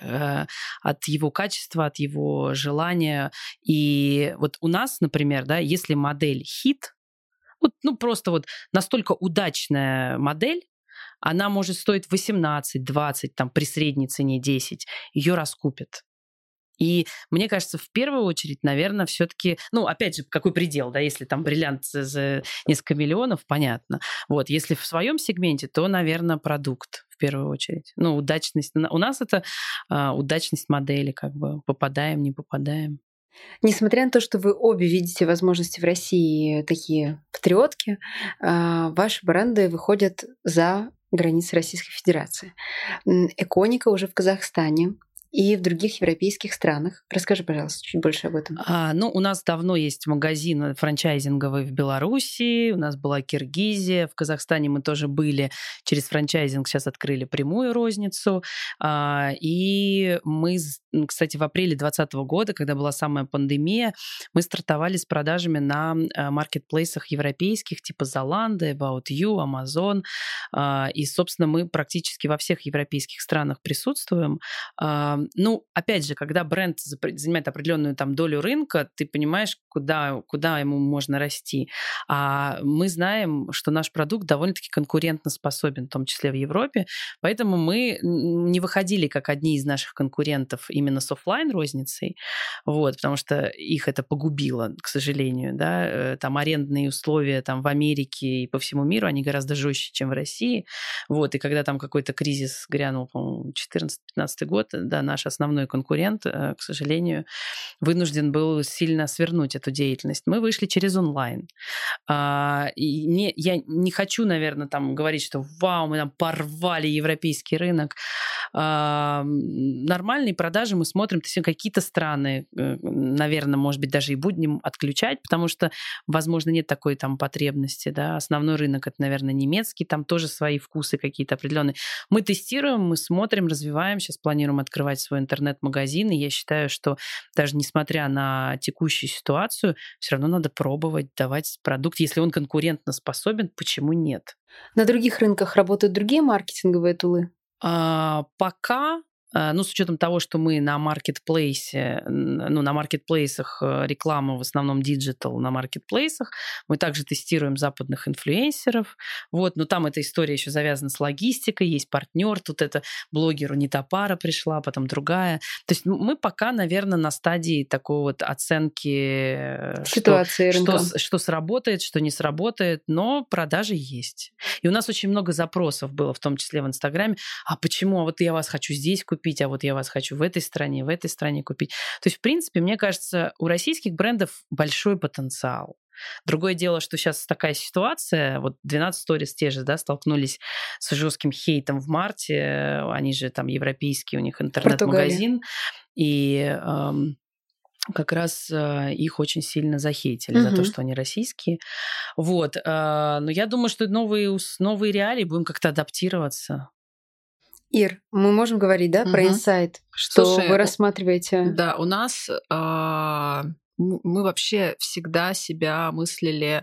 э, от его качества, от его желания. И вот у нас, например, да, если модель хит, вот, ну, просто вот настолько удачная модель, она может стоить 18, 20, там при средней цене 10, ее раскупят. И мне кажется, в первую очередь, наверное, все-таки, ну, опять же, какой предел, да, если там бриллиант за несколько миллионов, понятно. Вот, если в своем сегменте, то, наверное, продукт в первую очередь. Ну, удачность. У нас это а, удачность модели, как бы попадаем, не попадаем. Несмотря на то, что вы обе видите возможности в России такие патриотки, а, ваши бренды выходят за границы Российской Федерации. Эконика уже в Казахстане, и в других европейских странах. Расскажи, пожалуйста, чуть больше об этом. А, ну, у нас давно есть магазин франчайзинговый в Беларуси, у нас была Киргизия, в Казахстане мы тоже были через франчайзинг, сейчас открыли прямую розницу. А, и мы, кстати, в апреле 2020 года, когда была самая пандемия, мы стартовали с продажами на а, маркетплейсах европейских, типа Zalando, About You, Amazon. А, и, собственно, мы практически во всех европейских странах присутствуем. Ну, опять же, когда бренд занимает определенную там долю рынка, ты понимаешь, куда, куда ему можно расти. А мы знаем, что наш продукт довольно-таки конкурентно способен, в том числе в Европе, поэтому мы не выходили как одни из наших конкурентов именно с офлайн розницей, вот, потому что их это погубило, к сожалению, да, э, там арендные условия там в Америке и по всему миру, они гораздо жестче, чем в России, вот, и когда там какой-то кризис грянул, по-моему, 14-15 год, да, наш основной конкурент, э, к сожалению, вынужден был сильно свернуть эту деятельность. Мы вышли через онлайн. А, и не, я не хочу, наверное, там говорить, что вау, мы там порвали европейский рынок. А, нормальные продажи мы смотрим, то есть какие-то страны, э, наверное, может быть, даже и будем отключать, потому что, возможно, нет такой там потребности. Да? Основной рынок это, наверное, немецкий, там тоже свои вкусы какие-то определенные. Мы тестируем, мы смотрим, развиваем, сейчас планируем открывать свой интернет-магазин, и я считаю, что даже несмотря на текущую ситуацию, все равно надо пробовать давать продукт. Если он конкурентно способен, почему нет? На других рынках работают другие маркетинговые тулы? А, пока ну, с учетом того, что мы на маркетплейсе, ну, на маркетплейсах э, реклама в основном digital на маркетплейсах, мы также тестируем западных инфлюенсеров, вот, но там эта история еще завязана с логистикой, есть партнер, тут это блогеру не та пара пришла, потом другая. То есть мы пока, наверное, на стадии такой вот оценки э, ситуации что, рынка. Что, что сработает, что не сработает, но продажи есть. И у нас очень много запросов было, в том числе в Инстаграме, а почему, а вот я вас хочу здесь купить, купить, а вот я вас хочу в этой стране, в этой стране купить. То есть, в принципе, мне кажется, у российских брендов большой потенциал. Другое дело, что сейчас такая ситуация, вот 12 Stories те же, да, столкнулись с жестким хейтом в марте, они же там европейские, у них интернет-магазин, и эм, как раз э, их очень сильно захейтили угу. за то, что они российские. Вот. Э, но я думаю, что новые, новые реалии будем как-то адаптироваться. Ир, мы можем говорить, да, угу. про инсайт, что Слушай, вы рассматриваете? Да, у нас э, мы вообще всегда себя мыслили э,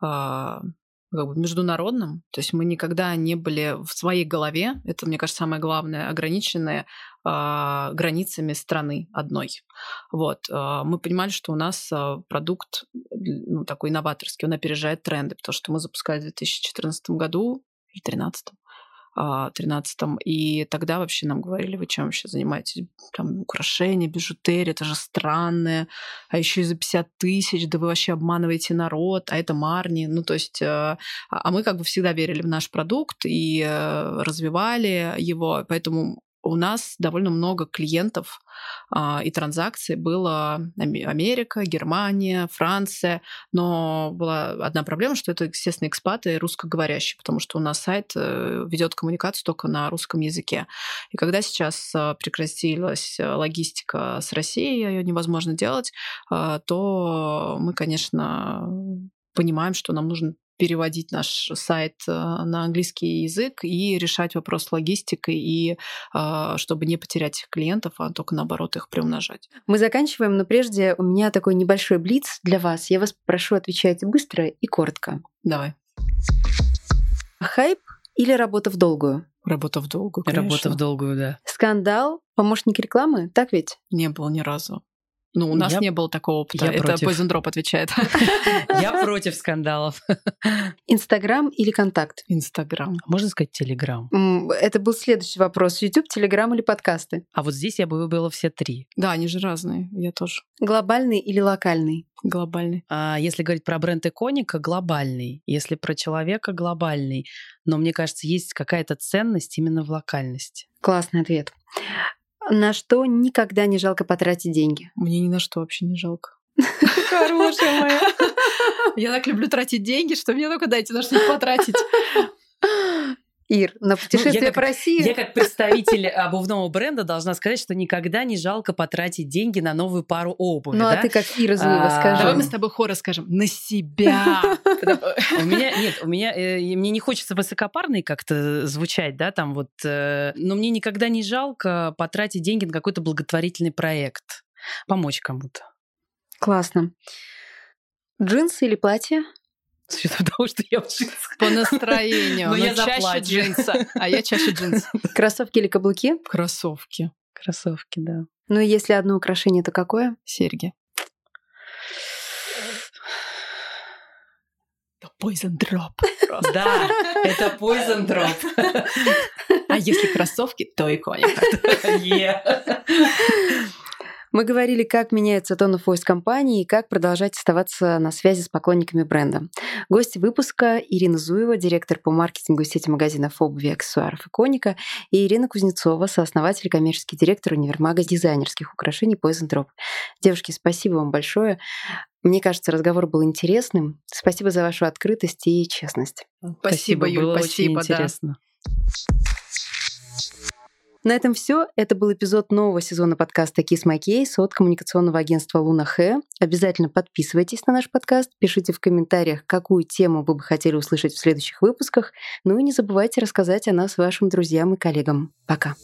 как бы международным, то есть мы никогда не были в своей голове, это, мне кажется, самое главное, ограниченные э, границами страны одной. Вот. Э, мы понимали, что у нас э, продукт ну, такой инноваторский, он опережает тренды, потому что мы запускали в 2014 году или 2013 13-м. И тогда вообще нам говорили, вы чем вообще занимаетесь? Там украшения, бижутерия, это же странное. А еще и за 50 тысяч, да вы вообще обманываете народ, а это Марни. Ну, то есть, э, а мы как бы всегда верили в наш продукт и э, развивали его, поэтому у нас довольно много клиентов а, и транзакций было Америка, Германия, Франция, но была одна проблема, что это, естественно, экспаты русскоговорящие, потому что у нас сайт э, ведет коммуникацию только на русском языке. И когда сейчас а, прекратилась логистика с Россией, ее невозможно делать, а, то мы, конечно, понимаем, что нам нужно переводить наш сайт э, на английский язык и решать вопрос с логистикой, и э, чтобы не потерять клиентов, а только наоборот их приумножать. Мы заканчиваем, но прежде у меня такой небольшой блиц для вас. Я вас прошу отвечать быстро и коротко. Давай. Хайп или работа в долгую? Работа в долгую, конечно. Работа в долгую, да. Скандал, помощник рекламы, так ведь? Не было ни разу. Ну, у нас я, не было такого опыта. Я Это против. Poison Drop отвечает. Я против скандалов. Инстаграм или Контакт? Инстаграм. Можно сказать Телеграм? Это был следующий вопрос. YouTube, Телеграм или подкасты? А вот здесь я бы выбрала все три. Да, они же разные. Я тоже. Глобальный или локальный? Глобальный. А если говорить про бренд иконика, глобальный. Если про человека, глобальный. Но мне кажется, есть какая-то ценность именно в локальности. Классный ответ. На что никогда не жалко потратить деньги? Мне ни на что вообще не жалко. Хорошая моя. Я так люблю тратить деньги, что мне только дайте на что-нибудь потратить. Ир, на путешествие ну, я как, по России. Я как представитель обувного бренда должна сказать, что никогда не жалко потратить деньги на новую пару обуви. Ну да? а ты как Ира Зуева А, скажи. Давай мы с тобой хоры скажем. На себя. У меня нет, у меня э, мне не хочется высокопарной как-то звучать, да, там вот, э, но мне никогда не жалко потратить деньги на какой-то благотворительный проект, помочь кому-то. Классно. Джинсы или платье? С учетом того, что я в джинсах. По настроению. Но Но я чаще джинсы. А я чаще джинсы. Кроссовки или каблуки? Кроссовки. Кроссовки, да. Ну и если одно украшение, то какое? Серьги. The Poison Drop. Да, это Poison Drop. А если кроссовки, то иконика. Мы говорили, как меняется тон of voice компании и как продолжать оставаться на связи с поклонниками бренда. Гости выпуска Ирина Зуева, директор по маркетингу сети магазинов обуви и аксессуаров «Иконика», и Ирина Кузнецова, сооснователь и коммерческий директор универмага дизайнерских украшений Poison Drop. Девушки, спасибо вам большое. Мне кажется, разговор был интересным. Спасибо за вашу открытость и честность. Спасибо, Юль, было спасибо, очень да. интересно. На этом все. Это был эпизод нового сезона подкаста Kiss My Case от коммуникационного агентства Луна Хэ. Обязательно подписывайтесь на наш подкаст, пишите в комментариях, какую тему вы бы хотели услышать в следующих выпусках. Ну и не забывайте рассказать о нас вашим друзьям и коллегам. Пока.